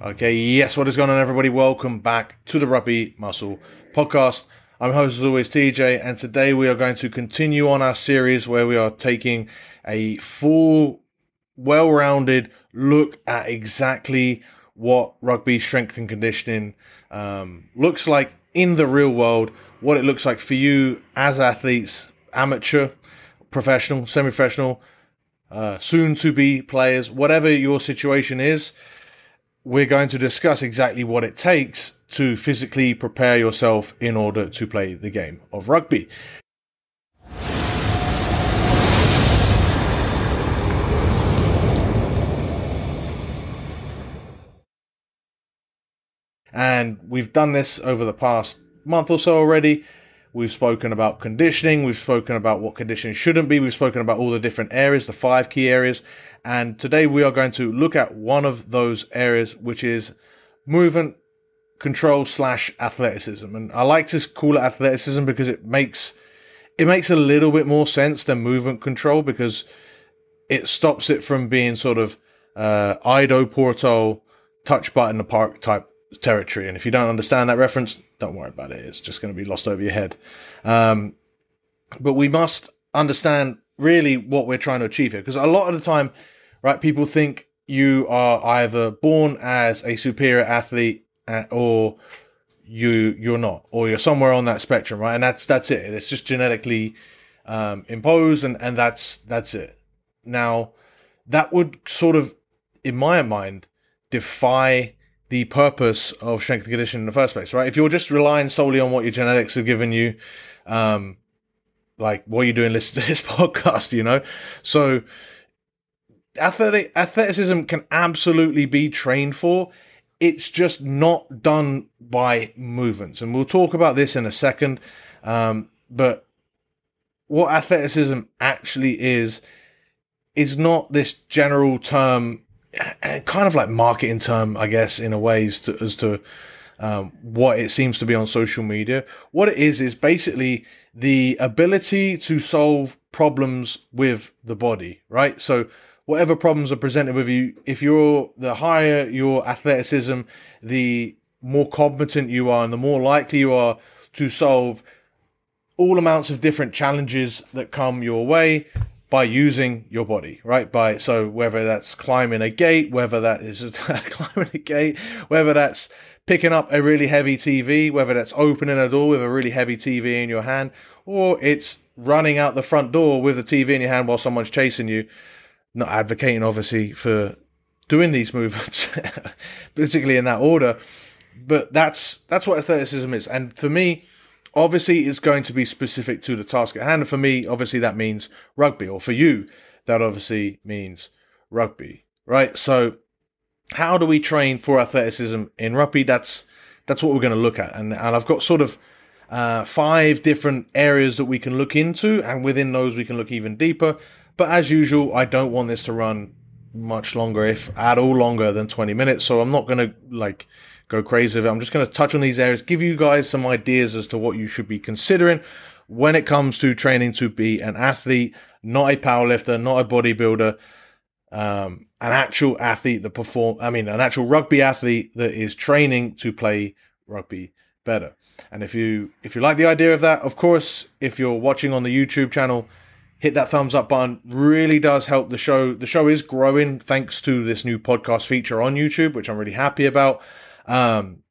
Okay, yes, what is going on, everybody? Welcome back to the Rugby Muscle Podcast. I'm host as always, TJ, and today we are going to continue on our series where we are taking a full, well rounded look at exactly what rugby strength and conditioning um, looks like in the real world, what it looks like for you as athletes, amateur, professional, semi professional, uh, soon to be players, whatever your situation is we're going to discuss exactly what it takes to physically prepare yourself in order to play the game of rugby. And we've done this over the past month or so already. We've spoken about conditioning. We've spoken about what conditioning shouldn't be. We've spoken about all the different areas, the five key areas. And today we are going to look at one of those areas, which is movement control slash athleticism. And I like to call it athleticism because it makes it makes a little bit more sense than movement control because it stops it from being sort of uh, Ido Portal touch button type territory. And if you don't understand that reference, don't worry about it. It's just going to be lost over your head. Um, but we must understand really what we're trying to achieve here because a lot of the time, right, people think you are either born as a superior athlete uh, or you you're not or you're somewhere on that spectrum right and that's that's it it's just genetically um, imposed and and that's that's it now that would sort of in my mind defy the purpose of strength and conditioning in the first place, right? If you're just relying solely on what your genetics have given you, um, like what are you doing listening to this podcast, you know? So athletic athleticism can absolutely be trained for. It's just not done by movements. And we'll talk about this in a second. Um, but what athleticism actually is, is not this general term kind of like marketing term, I guess, in a way, as to, as to um, what it seems to be on social media. What it is is basically the ability to solve problems with the body, right? So whatever problems are presented with you, if you're the higher your athleticism, the more competent you are, and the more likely you are to solve all amounts of different challenges that come your way by using your body, right? By so whether that's climbing a gate, whether that is climbing a gate, whether that's picking up a really heavy TV, whether that's opening a door with a really heavy TV in your hand, or it's running out the front door with a TV in your hand while someone's chasing you. Not advocating, obviously, for doing these movements, particularly in that order, but that's that's what athleticism is. And for me, obviously it's going to be specific to the task at hand. For me, obviously that means rugby, or for you, that obviously means rugby, right? So, how do we train for athleticism in rugby? That's that's what we're going to look at, and and I've got sort of uh, five different areas that we can look into, and within those we can look even deeper. But as usual, I don't want this to run much longer, if at all longer than 20 minutes. So I'm not going to like go crazy with it. I'm just going to touch on these areas, give you guys some ideas as to what you should be considering when it comes to training to be an athlete, not a powerlifter, not a bodybuilder, um, an actual athlete that perform. I mean, an actual rugby athlete that is training to play rugby better. And if you if you like the idea of that, of course, if you're watching on the YouTube channel, hit that thumbs up button. Really does help the show. The show is growing thanks to this new podcast feature on YouTube, which I'm really happy about. Um,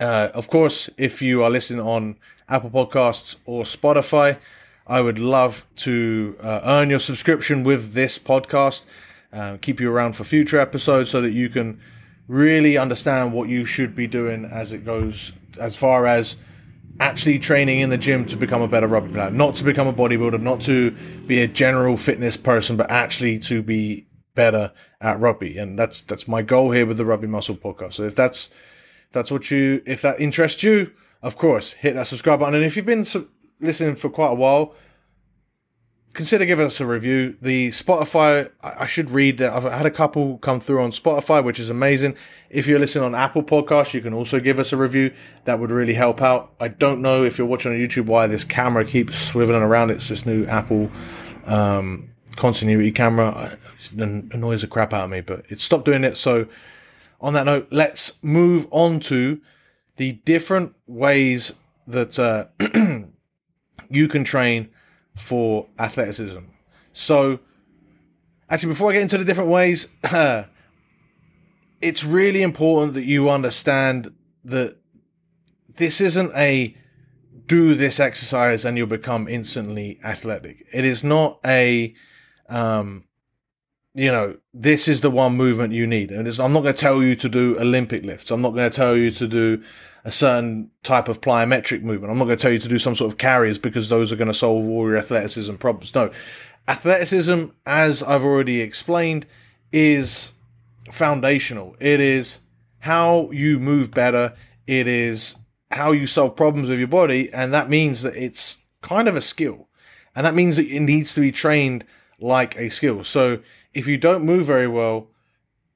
uh, of course, if you are listening on Apple Podcasts or Spotify, I would love to uh, earn your subscription with this podcast. Uh, keep you around for future episodes so that you can really understand what you should be doing as it goes as far as actually training in the gym to become a better rugby player, not to become a bodybuilder, not to be a general fitness person, but actually to be better at rugby, and that's that's my goal here with the Rugby Muscle Podcast. So if that's if that's what you if that interests you, of course, hit that subscribe button. And if you've been listening for quite a while, consider giving us a review. The Spotify, I should read that I've had a couple come through on Spotify, which is amazing. If you're listening on Apple Podcasts, you can also give us a review. That would really help out. I don't know if you're watching on YouTube why this camera keeps swiveling around. It's this new Apple um, continuity camera. It annoys the crap out of me, but it stopped doing it. So on that note, let's move on to the different ways that uh, you can train for athleticism. So, actually, before I get into the different ways, it's really important that you understand that this isn't a do this exercise and you'll become instantly athletic. It is not a, um, you know, this is the one movement you need. And I'm not going to tell you to do Olympic lifts. I'm not going to tell you to do a certain type of plyometric movement. I'm not going to tell you to do some sort of carriers because those are going to solve all your athleticism problems. No, athleticism, as I've already explained, is foundational. It is how you move better. It is how you solve problems with your body, and that means that it's kind of a skill, and that means that it needs to be trained like a skill. So if you don't move very well,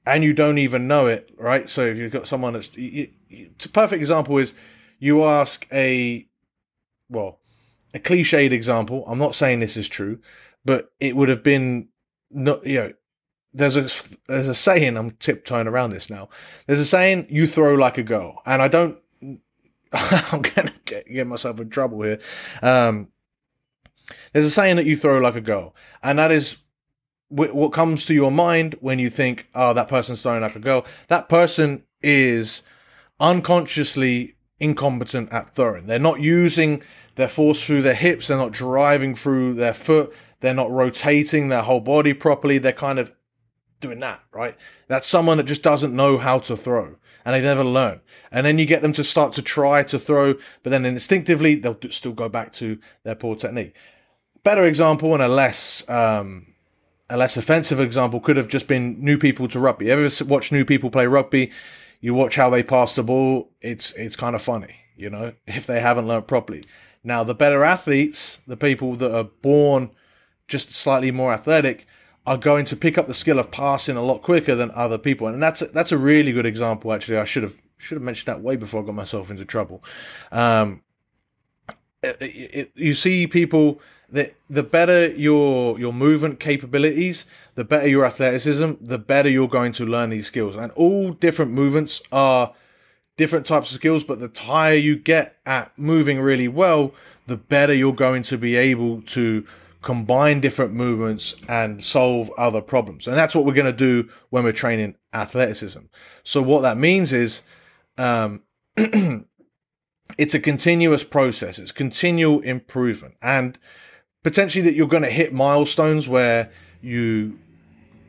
and you don't even know it, right? So if you've got someone that's, it's a perfect example is you ask a, well, a cliched example. I'm not saying this is true, but it would have been, not, you know, there's a there's a saying I'm tiptoeing around this now. There's a saying you throw like a girl, and I don't I'm gonna get, get myself in trouble here. Um, there's a saying that you throw like a girl, and that is what comes to your mind when you think, "Oh, that person's throwing like a girl." That person is unconsciously incompetent at throwing. They're not using their force through their hips. They're not driving through their foot. They're not rotating their whole body properly. They're kind of doing that, right? That's someone that just doesn't know how to throw and they never learn. And then you get them to start to try to throw, but then instinctively they'll still go back to their poor technique. Better example and a less um, a less offensive example could have just been new people to rugby. You ever watch new people play rugby? You watch how they pass the ball. It's it's kind of funny, you know, if they haven't learned properly. Now the better athletes, the people that are born just slightly more athletic, are going to pick up the skill of passing a lot quicker than other people, and that's a, that's a really good example. Actually, I should have should have mentioned that way before I got myself into trouble. Um, it, it, you see people that the better your your movement capabilities, the better your athleticism, the better you're going to learn these skills. And all different movements are different types of skills, but the higher you get at moving really well, the better you're going to be able to combine different movements and solve other problems. And that's what we're going to do when we're training athleticism. So what that means is, um, it's a continuous process. It's continual improvement and potentially that you're going to hit milestones where you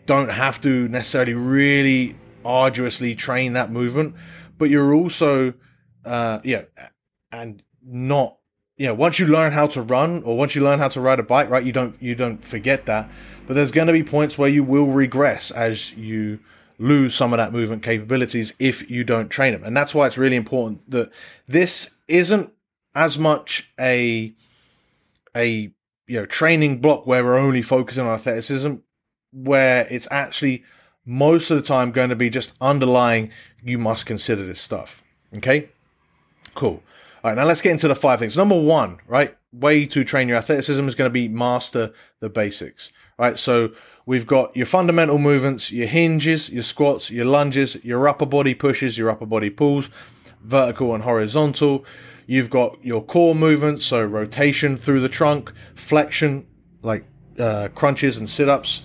don't have to necessarily really arduously train that movement, but you're also, uh, yeah, and not you know, once you learn how to run or once you learn how to ride a bike, right, you don't you don't forget that. But there's going to be points where you will regress as you lose some of that movement capabilities if you don't train them. And that's why it's really important that this isn't as much a a you know training block where we're only focusing on athleticism, where it's actually most of the time going to be just underlying you must consider this stuff. Okay? Cool. All right, now let's get into the five things. Number one, right, way to train your athleticism is going to be master the basics. Right, so we've got your fundamental movements, your hinges, your squats, your lunges, your upper body pushes, your upper body pulls, vertical and horizontal. You've got your core movements, so rotation through the trunk, flexion, like uh, crunches and sit ups.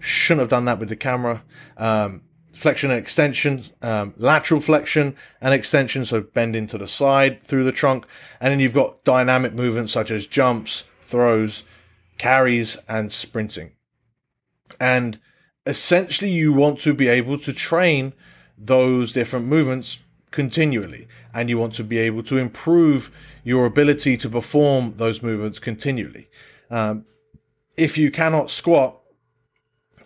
Shouldn't have done that with the camera. Um, flexion and extension, um, lateral flexion and extension, so bending to the side through the trunk. And then you've got dynamic movements such as jumps, throws, carries, and sprinting. And essentially, you want to be able to train those different movements continually, and you want to be able to improve your ability to perform those movements continually. Um, if you cannot squat,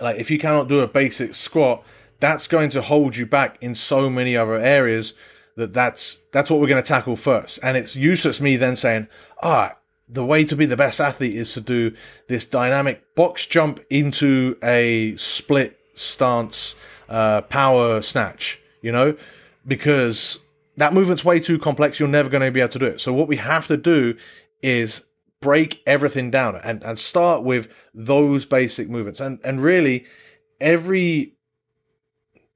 like if you cannot do a basic squat, that's going to hold you back in so many other areas that that's that's what we're going to tackle first. And it's useless me then saying, ah, the way to be the best athlete is to do this dynamic box jump into a split stance uh, power snatch, you know, because that movement's way too complex. You're never going to be able to do it. So what we have to do is break everything down and, and start with those basic movements. And, and really every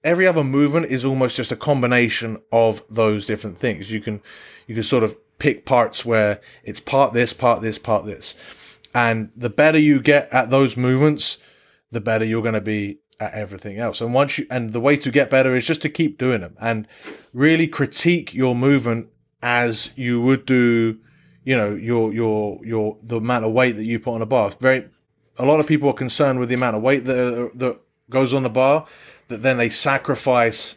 every other movement is almost just a combination of those different things. You can you can sort of pick parts where it's part this, part this, part this. And the better you get at those movements, the better you're going to be at everything else. And once you, and the way to get better is just to keep doing them and really critique your movement as you would do, you know, your, your, your, the amount of weight that you put on a bar. Very, a lot of people are concerned with the amount of weight that, that goes on the bar that then they sacrifice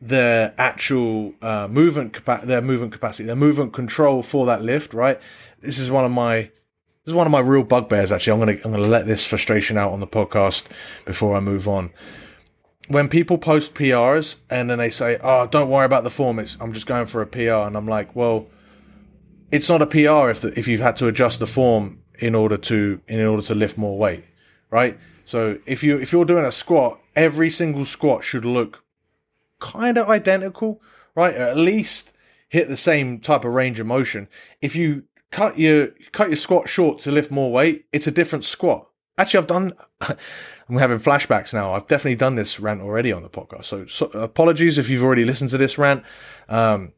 their actual uh, movement capa- their movement capacity, their movement control for that lift. Right. This is one of my this is one of my real bugbears. Actually, I'm gonna I'm gonna let this frustration out on the podcast before I move on. When people post PRs and then they say, "Oh, don't worry about the form. It's I'm just going for a PR," and I'm like, "Well, it's not a PR if the, if you've had to adjust the form in order to in order to lift more weight, right? So if you if you're doing a squat, every single squat should look kind of identical, right? Or at least hit the same type of range of motion. If you cut your cut your squat short to lift more weight, it's a different squat. Actually, I've done. I'm having flashbacks now. I've definitely done this rant already on the podcast. So, so apologies if you've already listened to this rant. Um,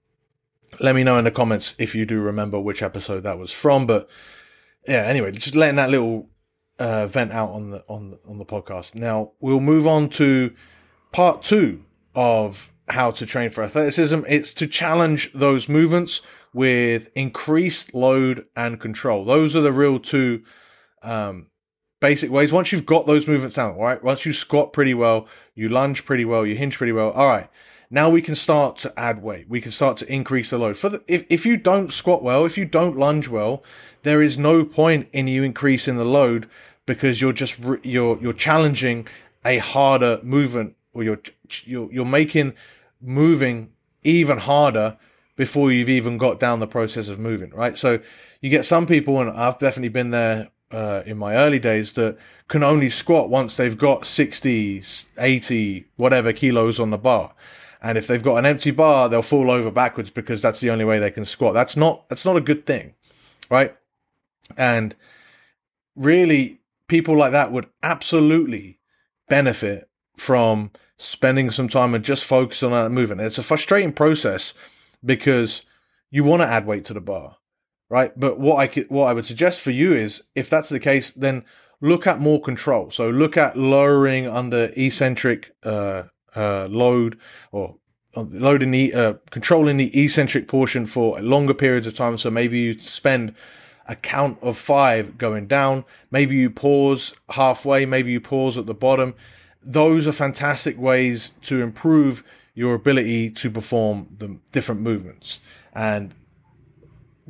let me know in the comments if you do remember which episode that was from. But yeah, anyway, just letting that little uh, vent out on the on on the podcast. Now we'll move on to part two of how to train for athleticism. It's to challenge those movements with increased load and control. Those are the real two um, basic ways. Once you've got those movements down, right? Once you squat pretty well, you lunge pretty well, you hinge pretty well. All right. Now we can start to add weight. We can start to increase the load. For the, if, if you don't squat well, if you don't lunge well, there is no point in you increasing the load because you're just you're you're challenging a harder movement or you're you're you're making moving even harder before you've even got down the process of moving, right? So you get some people, and I've definitely been there uh, in my early days, that can only squat once they've got 60, 80, whatever kilos on the bar. And if they've got an empty bar, they'll fall over backwards because that's the only way they can squat. That's not, that's not a good thing, right? And really, people like that would absolutely benefit from spending some time and just focus on that movement. It's a frustrating process because you want to add weight to the bar, right? But what I could, what I would suggest for you is if that's the case, then look at more control. So look at lowering under eccentric uh, uh, load or uh, loading the uh, controlling the eccentric portion for longer periods of time. So maybe you spend a count of five going down. Maybe you pause halfway. Maybe you pause at the bottom. Those are fantastic ways to improve your ability to perform the different movements. And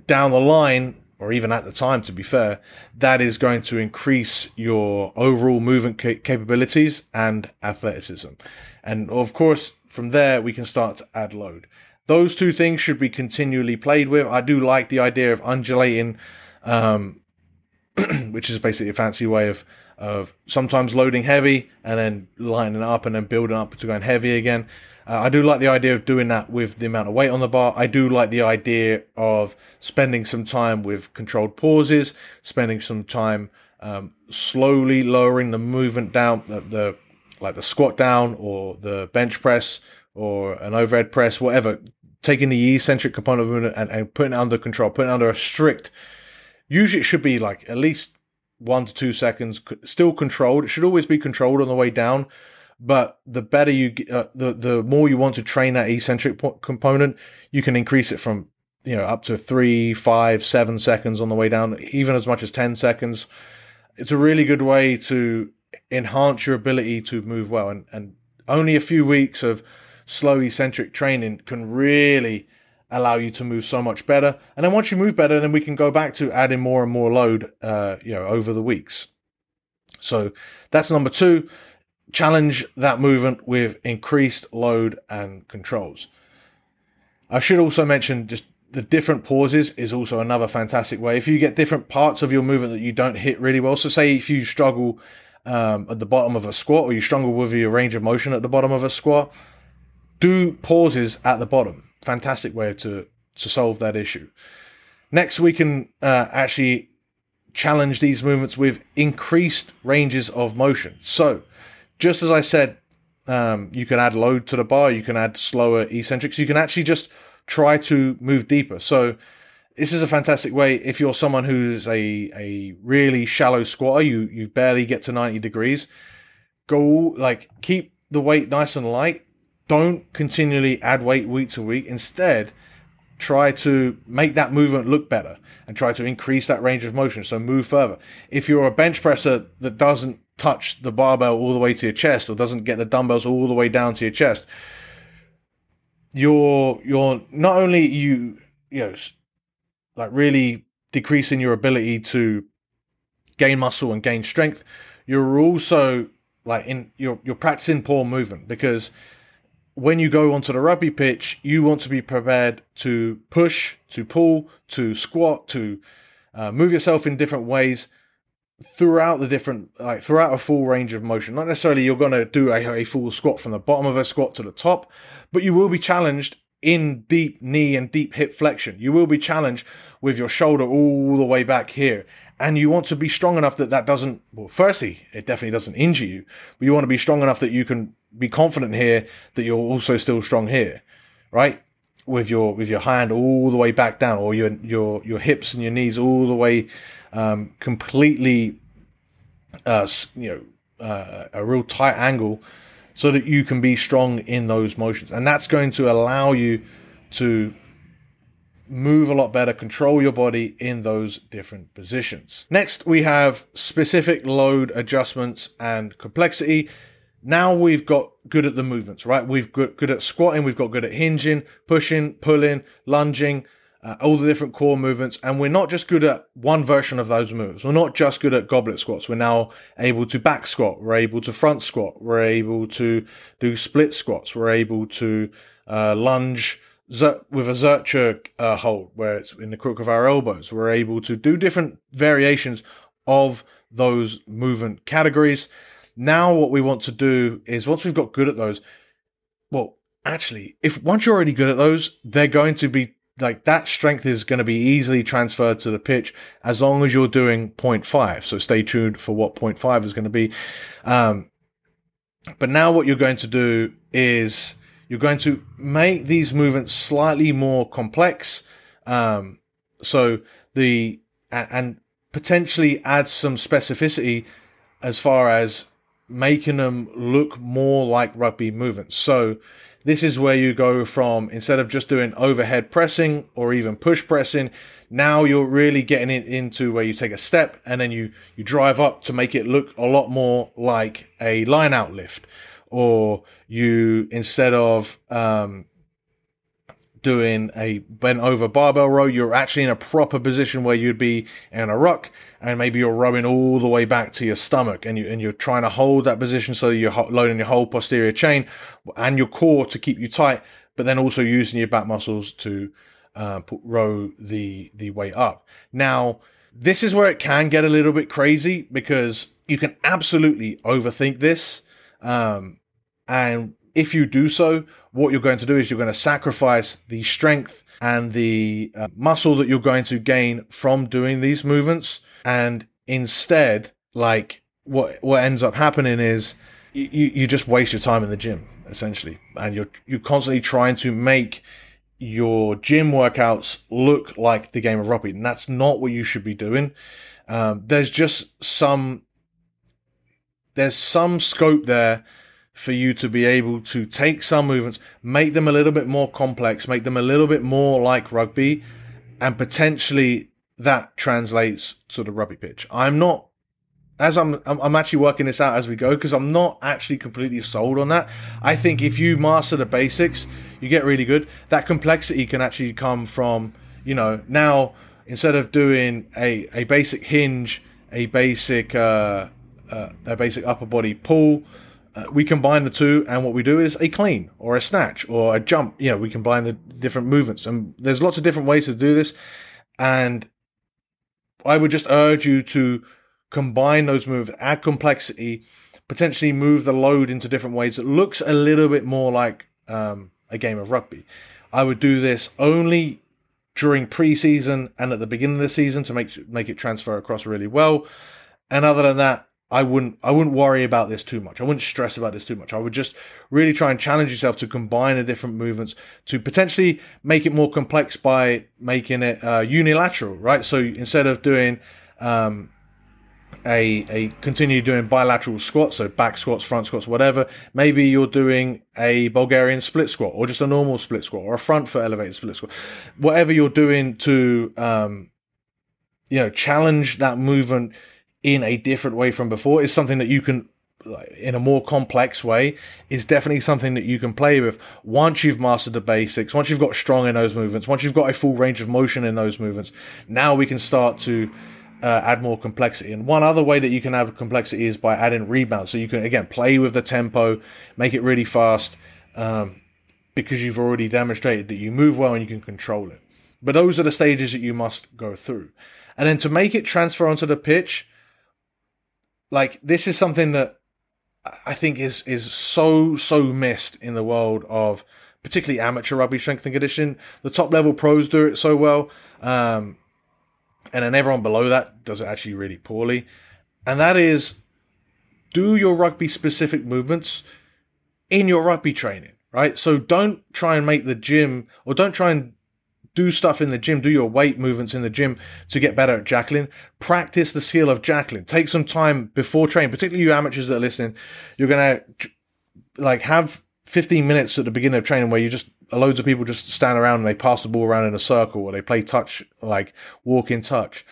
down the line, or even at the time, to be fair, that is going to increase your overall movement ca- capabilities and athleticism. And of course, from there, we can start to add load. Those two things should be continually played with. I do like the idea of undulating, um, which is basically a fancy way of of sometimes loading heavy and then lining up and then building up to going heavy again. Uh, I do like the idea of doing that with the amount of weight on the bar. I do like the idea of spending some time with controlled pauses, spending some time um, slowly lowering the movement down, the, the like the squat down or the bench press or an overhead press, whatever. Taking the eccentric component of movement and, and putting it under control, putting it under a strict. Usually, it should be like at least one to two seconds, still controlled. It should always be controlled on the way down, but the better you get, uh, the the more you want to train that eccentric component, you can increase it from you know up to three, five, seven seconds on the way down, even as much as ten seconds. It's a really good way to enhance your ability to move well, and and only a few weeks of slow eccentric training can really allow you to move so much better. And then once you move better, then we can go back to adding more and more load, uh, you know, over the weeks. So that's number two challenge that movement with increased load and controls. I should also mention just the different pauses is also another fantastic way. If you get different parts of your movement that you don't hit really well, so say if you struggle um, at the bottom of a squat or you struggle with your range of motion at the bottom of a squat, do pauses at the bottom. Fantastic way to to solve that issue. Next, we can uh, actually challenge these movements with increased ranges of motion. So, just as I said Um, you can add load to the bar. You can add slower eccentrics. You can actually just try to move deeper. So this is a fantastic way if you're someone who's a a really shallow squatter. You you barely get to ninety degrees. Go like keep the weight nice and light. Don't continually add weight week to week. Instead, try to make that movement look better and try to increase that range of motion. So move further. If you're a bench presser that doesn't touch the barbell all the way to your chest or doesn't get the dumbbells all the way down to your chest, you're you're not only you you know like really decreasing your ability to gain muscle and gain strength, you're also like in you're you're practicing poor movement because when you go onto the rugby pitch, you want to be prepared to push, to pull, to squat, to uh, move yourself in different ways throughout the different, like throughout a full range of motion. Not necessarily you're going to do a, a full squat from the bottom of a squat to the top, but you will be challenged in deep knee and deep hip flexion. You will be challenged with your shoulder all the way back here. And you want to be strong enough that that doesn't, well, firstly, it definitely doesn't injure you, but you want to be strong enough that you can be confident here that you're also still strong here, right? With your with your hand all the way back down, or your your your hips and your knees all the way um, completely, uh, you know, uh, a real tight angle, so that you can be strong in those motions, and that's going to allow you to move a lot better, control your body in those different positions. Next, we have specific load adjustments and complexity now we've got good at the movements, right? We've got good at squatting, we've got good at hinging, pushing, pulling, lunging, uh, all the different core movements. And we're not just good at one version of those moves. We're not just good at goblet squats. We're now able to back squat. We're able to front squat. We're able to do split squats. We're able to uh, lunge with a Zercher uh, hold where it's in the crook of our elbows. We're able to do different variations of those movement categories. Now, what we want to do is once we've got good at those, well, actually, if once you're already good at those, they're going to be like that strength is going to be easily transferred to the pitch as long as you're doing 0.5. So stay tuned for what 0.5 is going to be. Um, but now what you're going to do is you're going to make these movements slightly more complex. Um, so the, and potentially add some specificity as far as making them look more like rugby movements. So this is where you go from instead of just doing overhead pressing or even push pressing, now you're really getting it into where you take a step and then you you drive up to make it look a lot more like a line out lift. Or you instead of um, doing a bent over barbell row, you're actually in a proper position where you'd be in a ruck, and maybe you're rowing all the way back to your stomach, and you and you're trying to hold that position so you're loading your whole posterior chain and your core to keep you tight, but then also using your back muscles to uh, put, row the the weight up. Now, this is where it can get a little bit crazy because you can absolutely overthink this, um, and if you do so, what you're going to do is you're going to sacrifice the strength and the uh, muscle that you're going to gain from doing these movements. And instead, like what, what ends up happening is you, you just waste your time in the gym essentially. And you're, you're constantly trying to make your gym workouts look like the game of rugby. And that's not what you should be doing. Um, there's just some, there's some scope there for you to be able to take some movements, make them a little bit more complex, make them a little bit more like rugby, and potentially that translates to the rugby pitch. I'm not as I'm, I'm actually working this out as we go because I'm not actually completely sold on that. I think if you master the basics, you get really good. That complexity can actually come from, you know, now instead of doing a, a basic hinge, a basic uh, uh, a basic upper body pull, uh, we combine the two, and what we do is a clean or a snatch or a jump. You know, we combine the different movements, and there's lots of different ways to do this. And I would just urge you to combine those moves, add complexity, potentially move the load into different ways. It looks a little bit more like um, a game of rugby. I would do this only during preseason and at the beginning of the season to make make it transfer across really well. And other than that, I wouldn't I wouldn't worry about this too much. I wouldn't stress about this too much. I would just really try and challenge yourself to combine the different movements to potentially make it more complex by making it uh, unilateral, right? So instead of doing um, a a continue doing bilateral squats, so back squats, front squats, whatever. Maybe you're doing a Bulgarian split squat, or just a normal split squat, or a front foot elevated split squat. Whatever you're doing to um, you know challenge that movement in a different way from before is something that you can in a more complex way is definitely something that you can play with. Once you've mastered the basics once you've got strong in those movements once you've got a full range of motion in those movements now we can start to uh, add more complexity. And one other way that you can add complexity is by adding rebounds. So you can again play with the tempo make it really fast um, because you've already demonstrated that you move well and you can control it. But those are the stages that you must go through. And then to make it transfer onto the pitch like this is something that I think is is so so missed in the world of particularly amateur rugby strength and conditioning. The top level pros do it so well, um, and then everyone below that does it actually really poorly. And that is, do your rugby specific movements in your rugby training, right? So don't try and make the gym or don't try and do stuff in the gym, do your weight movements in the gym to get better at jackling. Practice the skill of jackling. Take some time before training, particularly you amateurs that are listening. You're to like have 15 minutes at the beginning of training where you just loads of people just stand around and they pass the ball around in a circle or they play touch, like walk in touch.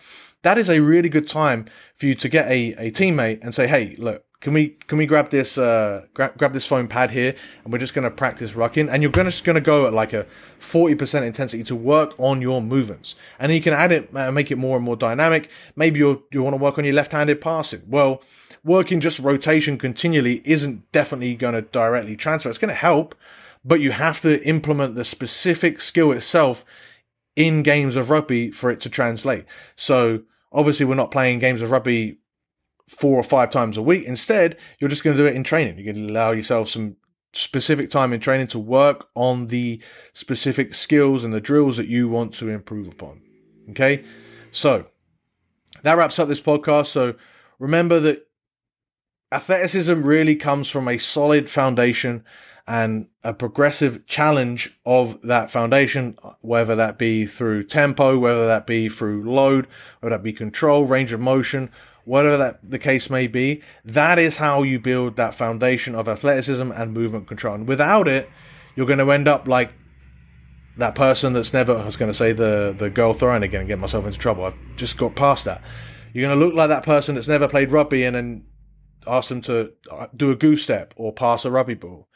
That is a really good time for you to get a, a teammate and say, Hey, look, can we can we grab this uh, grab grab this foam pad here and we're just going to practice rucking? And you're gonna, just going to go at like a 40% intensity to work on your movements. And you can add it uh, make it more and more dynamic. Maybe you you want to work on your left-handed passing. Well working just rotation continually isn't definitely going to directly transfer. It's going to help but you have to implement the specific skill itself in games of rugby for it to translate. So obviously we're not playing games of rugby four or five times a week. Instead, you're just going to do it in training. Going to allow yourself some specific time in training to work on the specific skills and the drills that you want to improve upon. Okay. So that wraps up this podcast. So remember that athleticism really comes from a solid foundation and a progressive challenge of that foundation, whether that be through tempo, whether that be through load, whether that be control, range of motion, whatever that the case may be, that is how you build that foundation of athleticism and movement control. And without it, you're going to end up like that person that's never, I was going to say the, the girl throwing again and get myself into trouble. I've just got past that. You're going to look like that person that's never played rugby and then ask them to uh, do a goose step or pass a rugby ball.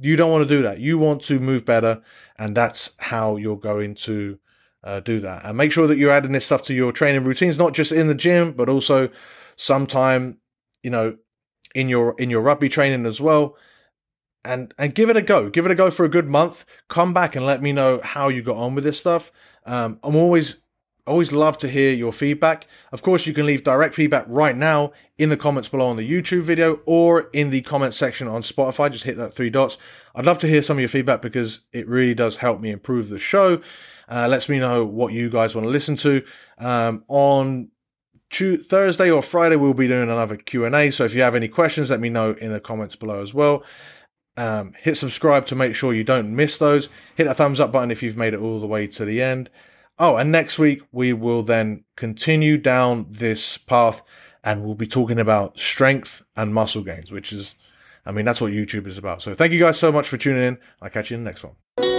You don't want to do that. You want to move better, and that's how you're going to uh, do that. And make sure that you're adding this stuff to your training routines, not just in the gym, but also sometime, you know, in your in your rugby training as well. And and give it a go. Give it a go for a good month. Come back and let me know how you got on with this stuff. Um, I'm always always love to hear your feedback. Of course, you can leave direct feedback right now in the comments below on the YouTube video or in the comment section on Spotify. Just hit that three dots. I'd love to hear some of your feedback because it really does help me improve the show. Uh, lets me know what you guys want to listen to. Um, on Thursday or Friday, we'll be doing another Q&A. So if you have any questions, let me know in the comments below as well. Um, hit subscribe to make sure you don't miss those. Hit that thumbs up button if you've made it all the way to the end. Oh, and next week we will then continue down this path and we'll be talking about strength and muscle gains, which is, I mean, that's what YouTube is about. So thank you guys so much for tuning in. I'll catch you in the next one.